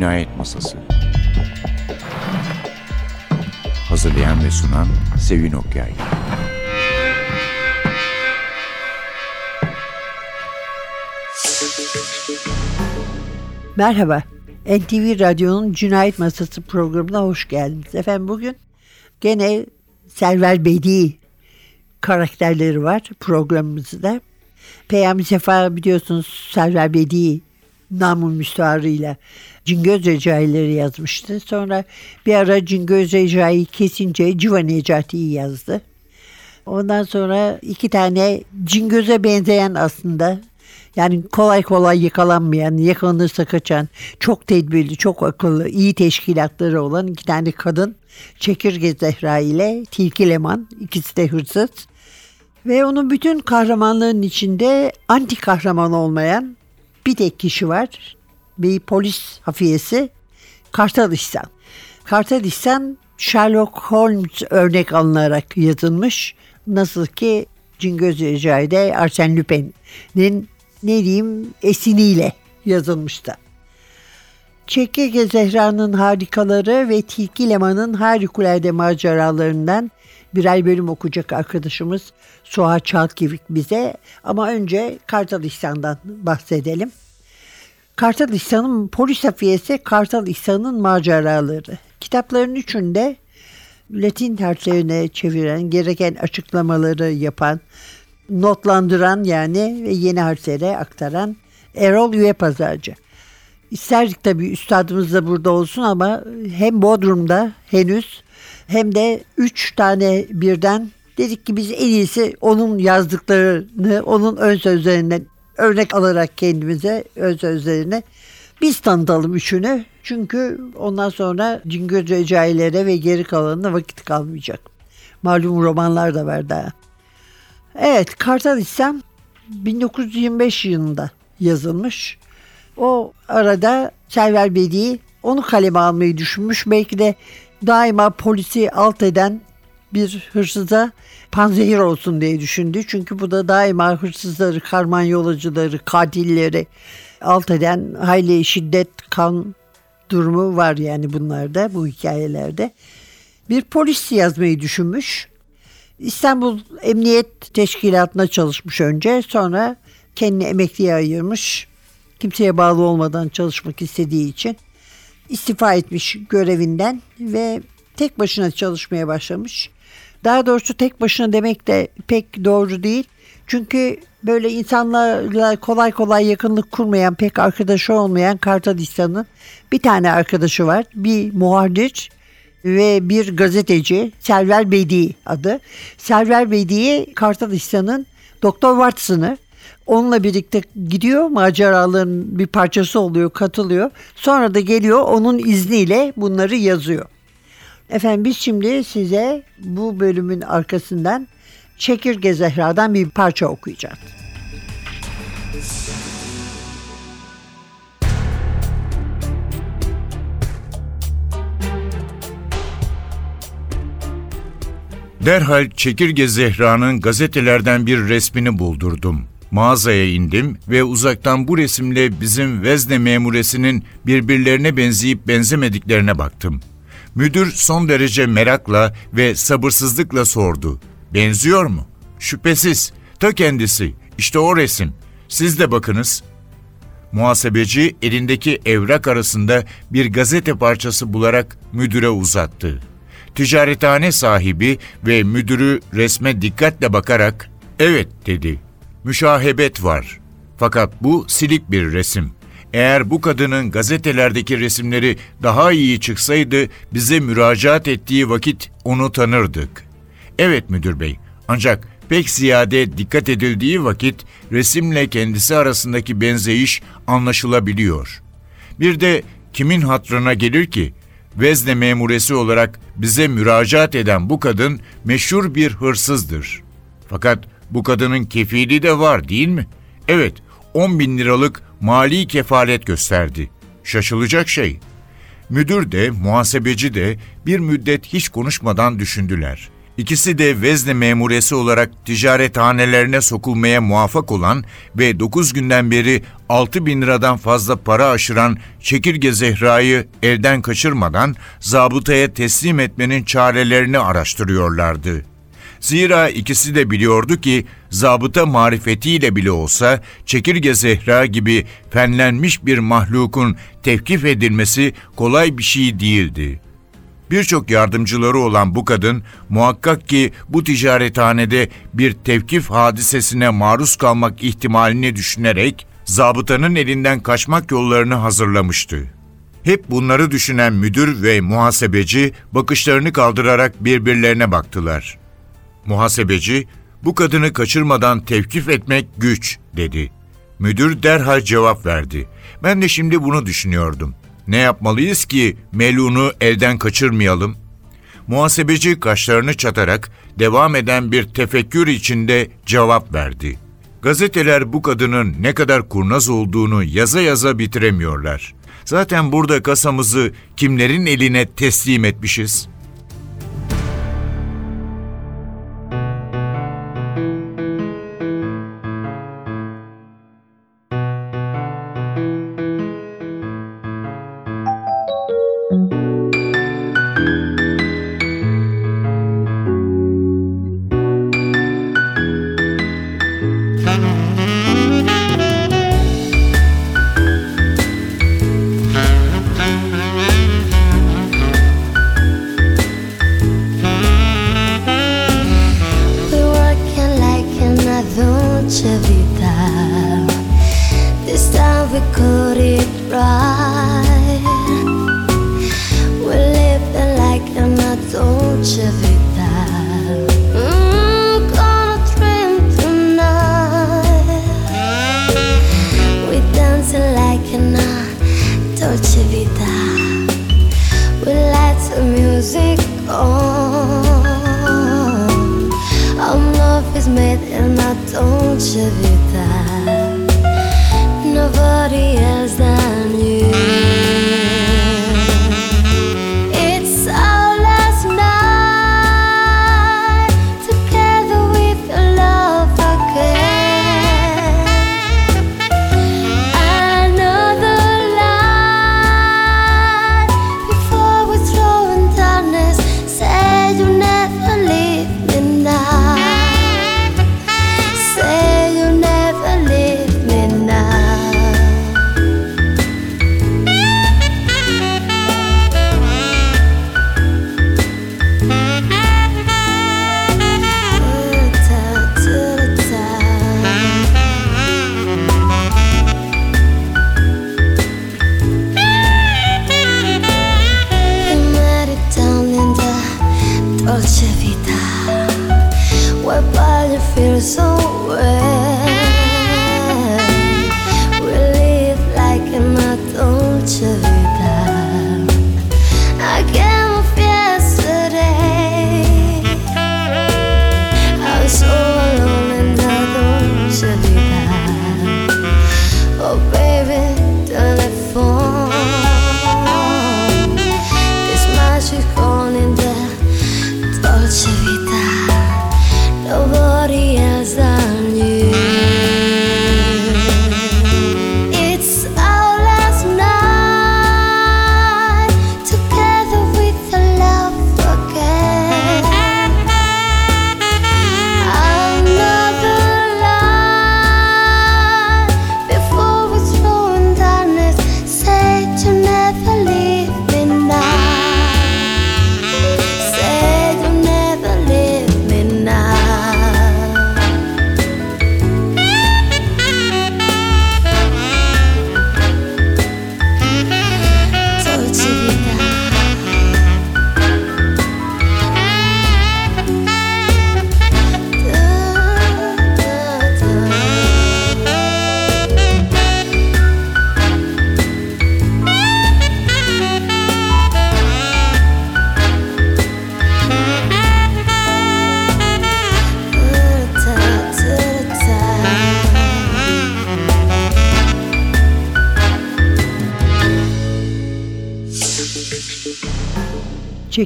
Cinayet Masası Hazırlayan ve sunan Sevin Okyay Merhaba, NTV Radyo'nun Cinayet Masası programına hoş geldiniz. Efendim bugün gene Server Bedi karakterleri var programımızda. Peyami Sefa biliyorsunuz Server Bedi namı müstaharıyla Cingöz Recai'leri yazmıştı. Sonra bir ara Cingöz Recai kesince Civa Necati'yi yazdı. Ondan sonra iki tane Cingöz'e benzeyen aslında yani kolay kolay yakalanmayan, yakalanırsa kaçan, çok tedbirli, çok akıllı, iyi teşkilatları olan iki tane kadın Çekirge Zehra ile Tilki Leman ikisi de hırsız. Ve onun bütün kahramanlığının içinde anti kahraman olmayan bir tek kişi var. Bir polis hafiyesi Kartal İhsan. Kartal İhsan Sherlock Holmes örnek alınarak yazılmış. Nasıl ki Cingöz Recai'de Arsène Lupin'in ne diyeyim esiniyle yazılmıştı. Çekirge Zehra'nın harikaları ve Tilki Leman'ın harikulade maceralarından birer bölüm okuyacak arkadaşımız Suha Çalkivik bize. Ama önce Kartal İhsan'dan bahsedelim. Kartal İhsan'ın polis hafiyesi Kartal İhsan'ın maceraları. Kitapların üçünde Latin harflerine çeviren, gereken açıklamaları yapan, notlandıran yani ve yeni harflere aktaran Erol Üye Pazarcı. İsterdik tabii üstadımız da burada olsun ama hem Bodrum'da henüz hem de üç tane birden dedik ki biz en iyisi onun yazdıklarını, onun ön sözlerinden örnek alarak kendimize ön sözlerini biz tanıtalım üçünü. Çünkü ondan sonra Cingöz Recailere ve geri kalanına vakit kalmayacak. Malum romanlar da var daha. Evet Kartal İslam 1925 yılında yazılmış. O arada Server Bedi onu kaleme almayı düşünmüş. Belki de daima polisi alt eden bir hırsıza panzehir olsun diye düşündü. Çünkü bu da daima hırsızları, karman yolacıları, katilleri alt eden hayli şiddet, kan durumu var yani bunlarda, bu hikayelerde. Bir polis yazmayı düşünmüş. İstanbul Emniyet Teşkilatı'na çalışmış önce. Sonra kendini emekliye ayırmış. Kimseye bağlı olmadan çalışmak istediği için istifa etmiş görevinden ve tek başına çalışmaya başlamış. Daha doğrusu tek başına demek de pek doğru değil. Çünkü böyle insanlarla kolay kolay yakınlık kurmayan, pek arkadaşı olmayan Kartal İhsan'ın bir tane arkadaşı var. Bir muharrir ve bir gazeteci Server Bedi adı. Server Bedi'ye Kartal İhsan'ın Doktor Watson'ı onunla birlikte gidiyor maceraların bir parçası oluyor katılıyor. Sonra da geliyor onun izniyle bunları yazıyor. Efendim biz şimdi size bu bölümün arkasından Çekirge Zehra'dan bir parça okuyacağız. Derhal Çekirge Zehra'nın gazetelerden bir resmini buldurdum. Mağazaya indim ve uzaktan bu resimle bizim vezne memuresinin birbirlerine benzeyip benzemediklerine baktım. Müdür son derece merakla ve sabırsızlıkla sordu. Benziyor mu? Şüphesiz. Ta kendisi. İşte o resim. Siz de bakınız. Muhasebeci elindeki evrak arasında bir gazete parçası bularak müdüre uzattı. Ticarethane sahibi ve müdürü resme dikkatle bakarak "Evet." dedi. "Müşahebet var. Fakat bu silik bir resim. Eğer bu kadının gazetelerdeki resimleri daha iyi çıksaydı bize müracaat ettiği vakit onu tanırdık." "Evet müdür bey. Ancak pek ziyade dikkat edildiği vakit resimle kendisi arasındaki benzeyiş anlaşılabiliyor. Bir de kimin hatrına gelir ki vezne memuresi olarak bize müracaat eden bu kadın meşhur bir hırsızdır. Fakat bu kadının kefili de var değil mi? Evet, 10 bin liralık mali kefalet gösterdi. Şaşılacak şey. Müdür de, muhasebeci de bir müddet hiç konuşmadan düşündüler. İkisi de vezne memuresi olarak ticarethanelerine sokulmaya muvaffak olan ve 9 günden beri 6 bin liradan fazla para aşıran Çekirge Zehra'yı elden kaçırmadan zabıtaya teslim etmenin çarelerini araştırıyorlardı. Zira ikisi de biliyordu ki zabıta marifetiyle bile olsa Çekirge Zehra gibi fenlenmiş bir mahlukun tevkif edilmesi kolay bir şey değildi.'' Birçok yardımcıları olan bu kadın muhakkak ki bu ticarethanede bir tevkif hadisesine maruz kalmak ihtimalini düşünerek zabıtanın elinden kaçmak yollarını hazırlamıştı. Hep bunları düşünen müdür ve muhasebeci bakışlarını kaldırarak birbirlerine baktılar. Muhasebeci, bu kadını kaçırmadan tevkif etmek güç, dedi. Müdür derhal cevap verdi. Ben de şimdi bunu düşünüyordum. Ne yapmalıyız ki Melun'u elden kaçırmayalım? Muhasebeci kaşlarını çatarak devam eden bir tefekkür içinde cevap verdi. Gazeteler bu kadının ne kadar kurnaz olduğunu yaza yaza bitiremiyorlar. Zaten burada kasamızı kimlerin eline teslim etmişiz?''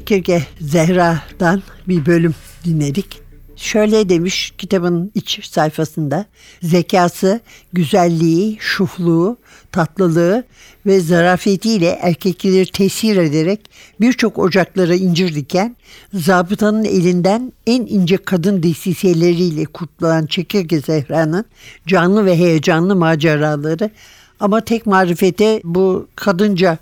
Çekirge Zehra'dan bir bölüm dinledik. Şöyle demiş kitabın iç sayfasında. Zekası, güzelliği, şufluğu, tatlılığı ve zarafetiyle erkekleri tesir ederek birçok ocaklara incir diken, zabıtanın elinden en ince kadın desiseleriyle kurtulan Çekirge Zehra'nın canlı ve heyecanlı maceraları ama tek marifete bu kadınca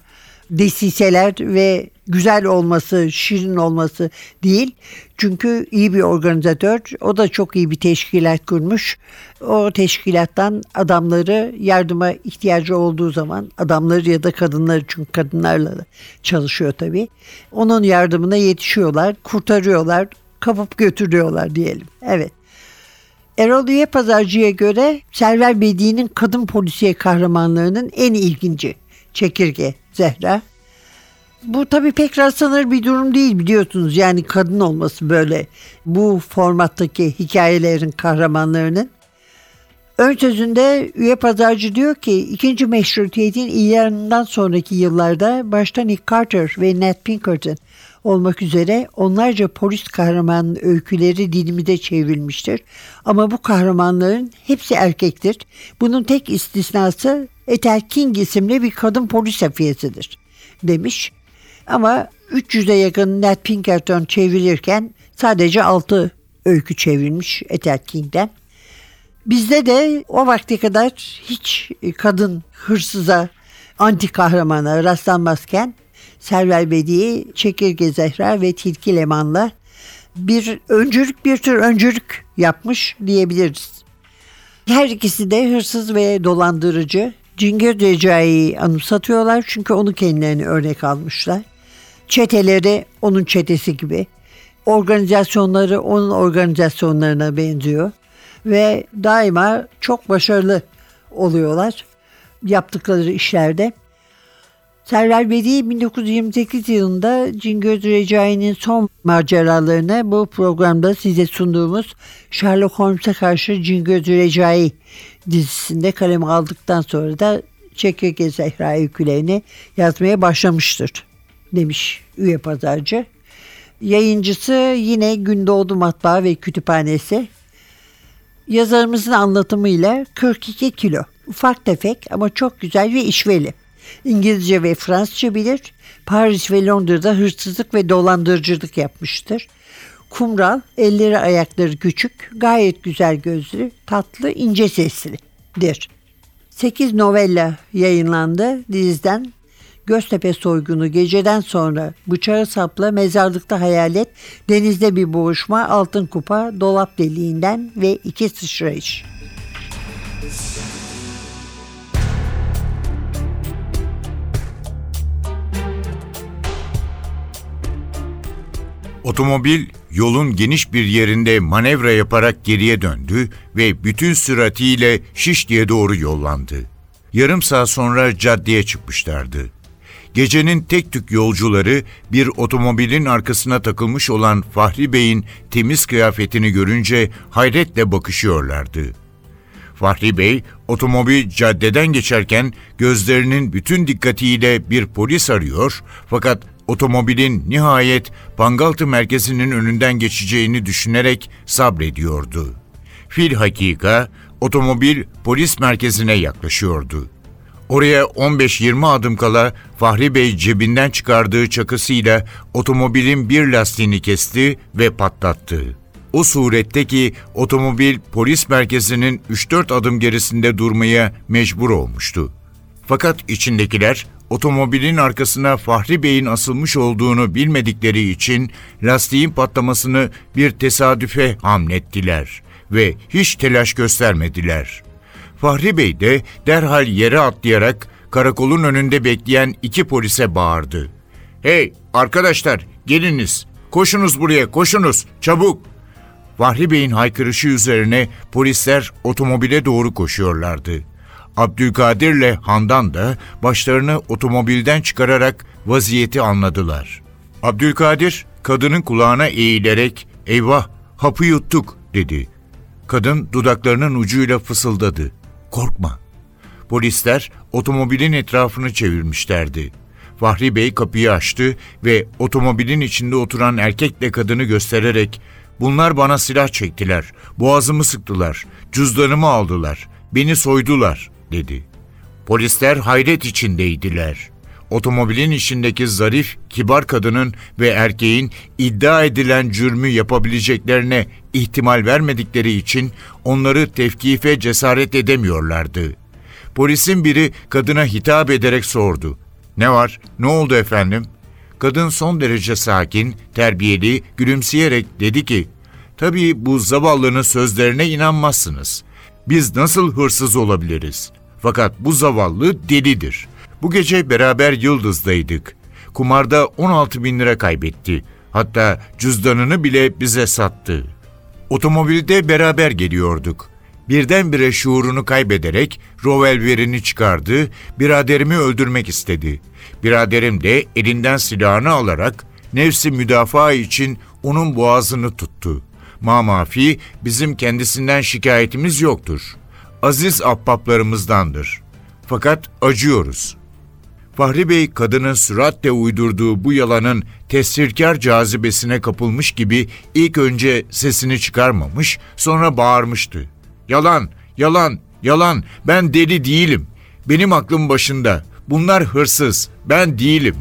desiseler ve güzel olması, şirin olması değil. Çünkü iyi bir organizatör, o da çok iyi bir teşkilat kurmuş. O teşkilattan adamları yardıma ihtiyacı olduğu zaman, adamları ya da kadınları çünkü kadınlarla çalışıyor tabii. Onun yardımına yetişiyorlar, kurtarıyorlar, kapıp götürüyorlar diyelim. Evet. Erol Üye Pazarcı'ya göre Server Bedi'nin kadın polisiye kahramanlarının en ilginci çekirge Zehra. Bu tabii pek rastlanır bir durum değil biliyorsunuz. Yani kadın olması böyle bu formattaki hikayelerin kahramanlarının. Ön sözünde üye pazarcı diyor ki ikinci meşrutiyetin ilanından sonraki yıllarda başta Nick Carter ve Nat Pinkerton olmak üzere onlarca polis kahramanının öyküleri dilimize çevrilmiştir. Ama bu kahramanların hepsi erkektir. Bunun tek istisnası Ethel King isimli bir kadın polis afiyesidir demiş. Ama 300'e yakın Nat Pinkerton çevirirken sadece 6 öykü çevrilmiş Ethel King'den. Bizde de o vakte kadar hiç kadın hırsıza, anti kahramana rastlanmazken Server Bediye, Çekirge Zehra ve Tilki Leman'la bir öncülük bir tür öncülük yapmış diyebiliriz. Her ikisi de hırsız ve dolandırıcı. Cingöz Recai'yi anımsatıyorlar çünkü onu kendilerine örnek almışlar. Çeteleri onun çetesi gibi. Organizasyonları onun organizasyonlarına benziyor. Ve daima çok başarılı oluyorlar yaptıkları işlerde. Server Bedi 1928 yılında Cingöz Recai'nin son maceralarını bu programda size sunduğumuz Sherlock Holmes'a karşı Cingöz Recai dizisinde kaleme aldıktan sonra da Çekirge Zehra öykülerini yazmaya başlamıştır demiş üye pazarcı. Yayıncısı yine Gündoğdu Matbaa ve Kütüphanesi. Yazarımızın anlatımıyla 42 kilo. Ufak tefek ama çok güzel ve işveli. İngilizce ve Fransızca bilir. Paris ve Londra'da hırsızlık ve dolandırıcılık yapmıştır. Kumral, elleri ayakları küçük, gayet güzel gözlü, tatlı, ince seslidir. 8 novella yayınlandı diziden Göztepe soygunu geceden sonra bıçağı sapla mezarlıkta hayalet, denizde bir boğuşma, altın kupa, dolap deliğinden ve iki sıçrayış. Otomobil yolun geniş bir yerinde manevra yaparak geriye döndü ve bütün süratiyle Şişli'ye doğru yollandı. Yarım saat sonra caddeye çıkmışlardı. Gecenin tek tük yolcuları bir otomobilin arkasına takılmış olan Fahri Bey'in temiz kıyafetini görünce hayretle bakışıyorlardı. Fahri Bey, otomobil caddeden geçerken gözlerinin bütün dikkatiyle bir polis arıyor fakat otomobilin nihayet Pangaltı merkezinin önünden geçeceğini düşünerek sabrediyordu. Fil hakika otomobil polis merkezine yaklaşıyordu. Oraya 15-20 adım kala Fahri Bey cebinden çıkardığı çakısıyla otomobilin bir lastiğini kesti ve patlattı. O surette ki otomobil polis merkezinin 3-4 adım gerisinde durmaya mecbur olmuştu. Fakat içindekiler otomobilin arkasına Fahri Bey'in asılmış olduğunu bilmedikleri için lastiğin patlamasını bir tesadüfe hamlettiler ve hiç telaş göstermediler.'' Fahri Bey de derhal yere atlayarak karakolun önünde bekleyen iki polise bağırdı. Hey arkadaşlar geliniz, koşunuz buraya koşunuz, çabuk. Fahri Bey'in haykırışı üzerine polisler otomobile doğru koşuyorlardı. Abdülkadir ile Handan da başlarını otomobilden çıkararak vaziyeti anladılar. Abdülkadir kadının kulağına eğilerek eyvah hapı yuttuk dedi. Kadın dudaklarının ucuyla fısıldadı. Korkma. Polisler otomobilin etrafını çevirmişlerdi. Fahri Bey kapıyı açtı ve otomobilin içinde oturan erkekle kadını göstererek Bunlar bana silah çektiler. Boğazımı sıktılar. Cüzdanımı aldılar. Beni soydular, dedi. Polisler hayret içindeydiler. Otomobilin içindeki zarif, kibar kadının ve erkeğin iddia edilen cürmü yapabileceklerine ihtimal vermedikleri için onları tevkife cesaret edemiyorlardı. Polisin biri kadına hitap ederek sordu. Ne var? Ne oldu efendim? Kadın son derece sakin, terbiyeli, gülümseyerek dedi ki, Tabii bu zavallının sözlerine inanmazsınız. Biz nasıl hırsız olabiliriz? Fakat bu zavallı delidir. Bu gece beraber Yıldız'daydık. Kumarda 16 bin lira kaybetti. Hatta cüzdanını bile bize sattı. Otomobilde beraber geliyorduk. Birdenbire şuurunu kaybederek rovelverini çıkardı, biraderimi öldürmek istedi. Biraderim de elinden silahını alarak nefsi müdafaa için onun boğazını tuttu. Mamafi bizim kendisinden şikayetimiz yoktur. Aziz ahbaplarımızdandır. Fakat acıyoruz. Fahri Bey kadının süratle uydurduğu bu yalanın tesirkar cazibesine kapılmış gibi ilk önce sesini çıkarmamış, sonra bağırmıştı. Yalan, yalan, yalan, ben deli değilim. Benim aklım başında. Bunlar hırsız, ben değilim.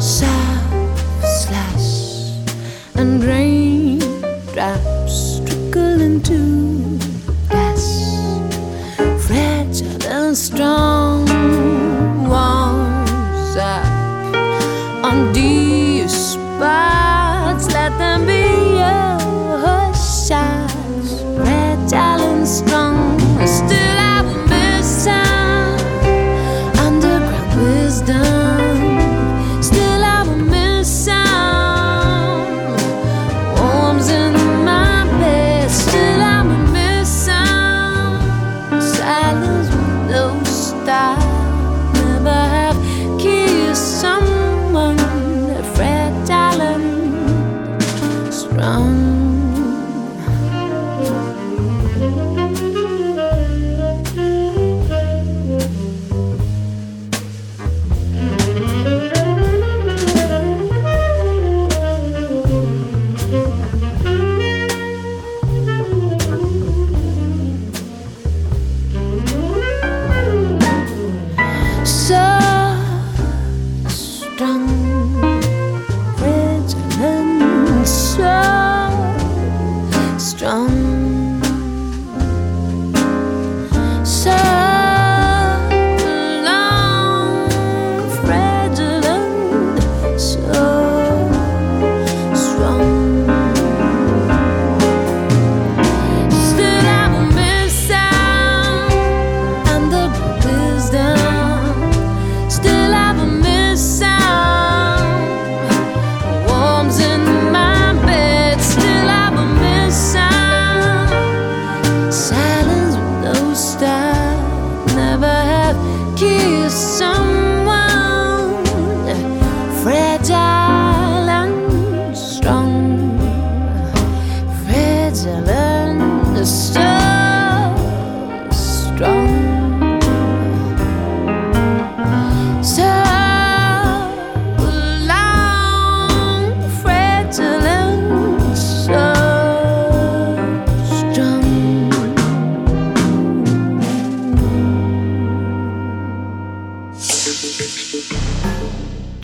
soft slash and rain drops trickle into dust fragile and strong.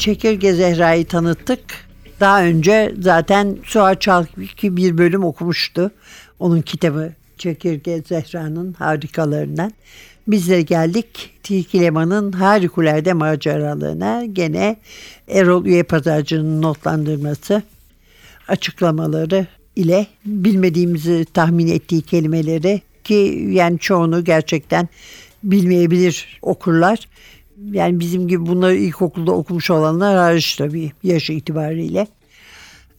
Çekirge Zehra'yı tanıttık. Daha önce zaten Suat Çalkı bir bölüm okumuştu. Onun kitabı Çekirge Zehra'nın harikalarından. Biz de geldik Tilki Leman'ın harikulade maceralarına. Gene Erol Üye Pazarcı'nın notlandırması, açıklamaları ile bilmediğimizi tahmin ettiği kelimeleri ki yani çoğunu gerçekten bilmeyebilir okurlar. Yani bizim gibi bunları ilkokulda okumuş olanlar hariç tabii yaşı itibariyle.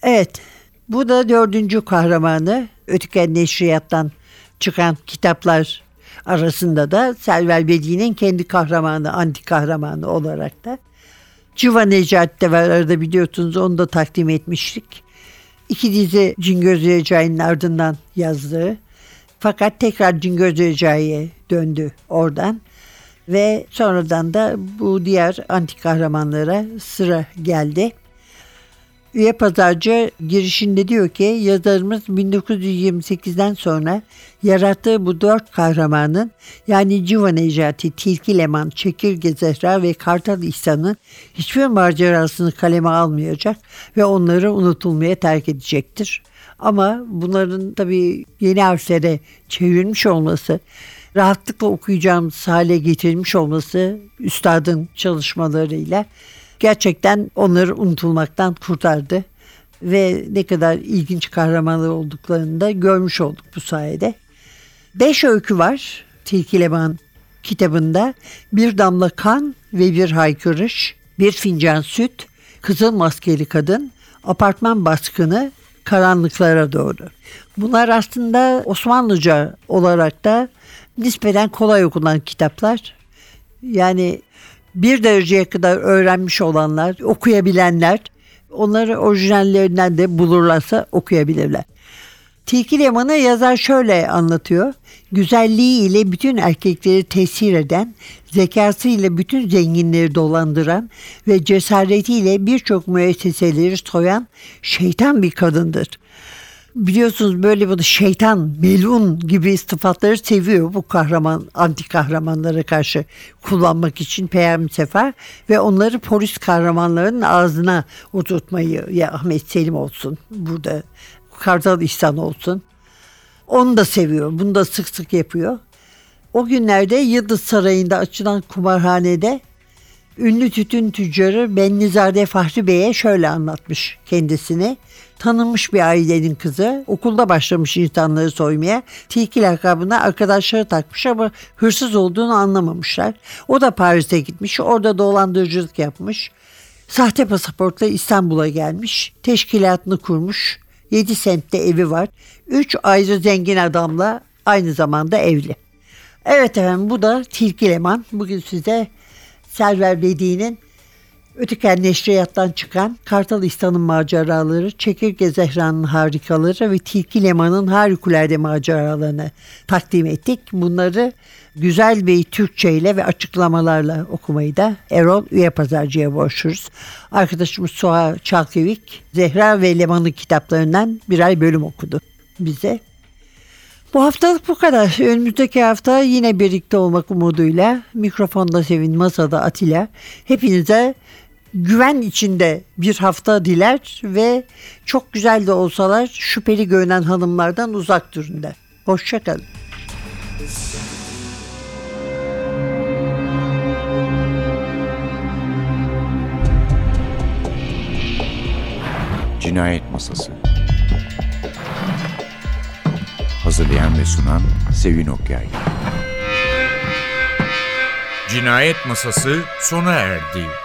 Evet bu da dördüncü kahramanı Ötüken Neşriyat'tan çıkan kitaplar arasında da Selver Bedi'nin kendi kahramanı, anti kahramanı olarak da Civa Necati de var arada biliyorsunuz onu da takdim etmiştik. İki dizi Cingöz Recai'nin ardından yazdığı fakat tekrar Cingöz Recai'ye döndü oradan. Ve sonradan da bu diğer anti kahramanlara sıra geldi. Üye pazarcı girişinde diyor ki yazarımız 1928'den sonra yarattığı bu dört kahramanın yani Civa Necati, Tilki Leman, Çekirge Zehra ve Kartal İhsan'ın hiçbir macerasını kaleme almayacak ve onları unutulmaya terk edecektir. Ama bunların tabii yeni harflere çevrilmiş olması, rahatlıkla okuyacağımız hale getirilmiş olması üstadın çalışmalarıyla gerçekten onları unutulmaktan kurtardı. Ve ne kadar ilginç kahramanlar olduklarını da görmüş olduk bu sayede. Beş öykü var Tilki Leman kitabında. Bir damla kan ve bir haykırış, bir fincan süt, kızıl maskeli kadın, apartman baskını, karanlıklara doğru. Bunlar aslında Osmanlıca olarak da nispeten kolay okunan kitaplar. Yani bir dereceye kadar öğrenmiş olanlar, okuyabilenler onları orijinallerinden de bulurlarsa okuyabilirler. Tilki Leman'ı yazar şöyle anlatıyor. Güzelliği ile bütün erkekleri tesir eden, zekası ile bütün zenginleri dolandıran ve cesaretiyle birçok müesseseleri soyan şeytan bir kadındır biliyorsunuz böyle bu şeytan, melun gibi sıfatları seviyor bu kahraman, anti kahramanlara karşı kullanmak için Peyami Sefer ve onları polis kahramanların ağzına oturtmayı ya Ahmet Selim olsun burada Kartal İhsan olsun. Onu da seviyor. Bunu da sık sık yapıyor. O günlerde Yıldız Sarayı'nda açılan kumarhanede ünlü tütün tüccarı Bennizade Fahri Bey'e şöyle anlatmış kendisini tanınmış bir ailenin kızı. Okulda başlamış insanları soymaya. Tilki lakabına arkadaşları takmış ama hırsız olduğunu anlamamışlar. O da Paris'e gitmiş. Orada dolandırıcılık yapmış. Sahte pasaportla İstanbul'a gelmiş. Teşkilatını kurmuş. 7 semtte evi var. 3 ayrı zengin adamla aynı zamanda evli. Evet efendim bu da Tilki Leman. Bugün size Selver Bedi'nin Ötüken Neşriyat'tan çıkan Kartal İhsan'ın maceraları, Çekirge Zehra'nın harikaları ve Tilki Leman'ın harikulade maceralarını takdim ettik. Bunları güzel bir Türkçe ile ve açıklamalarla okumayı da Erol Üye Pazarcı'ya borçluyuz. Arkadaşımız Suha Çalkevik, Zehra ve Leman'ın kitaplarından birer bölüm okudu bize. Bu haftalık bu kadar. Önümüzdeki hafta yine birlikte olmak umuduyla mikrofonda Sevin, masada Atilla. Hepinize güven içinde bir hafta diler ve çok güzel de olsalar şüpheli görünen hanımlardan uzak durun der. Hoşçakalın. Cinayet Masası Hazırlayan ve sunan Sevin Okyay Cinayet Masası sona erdi.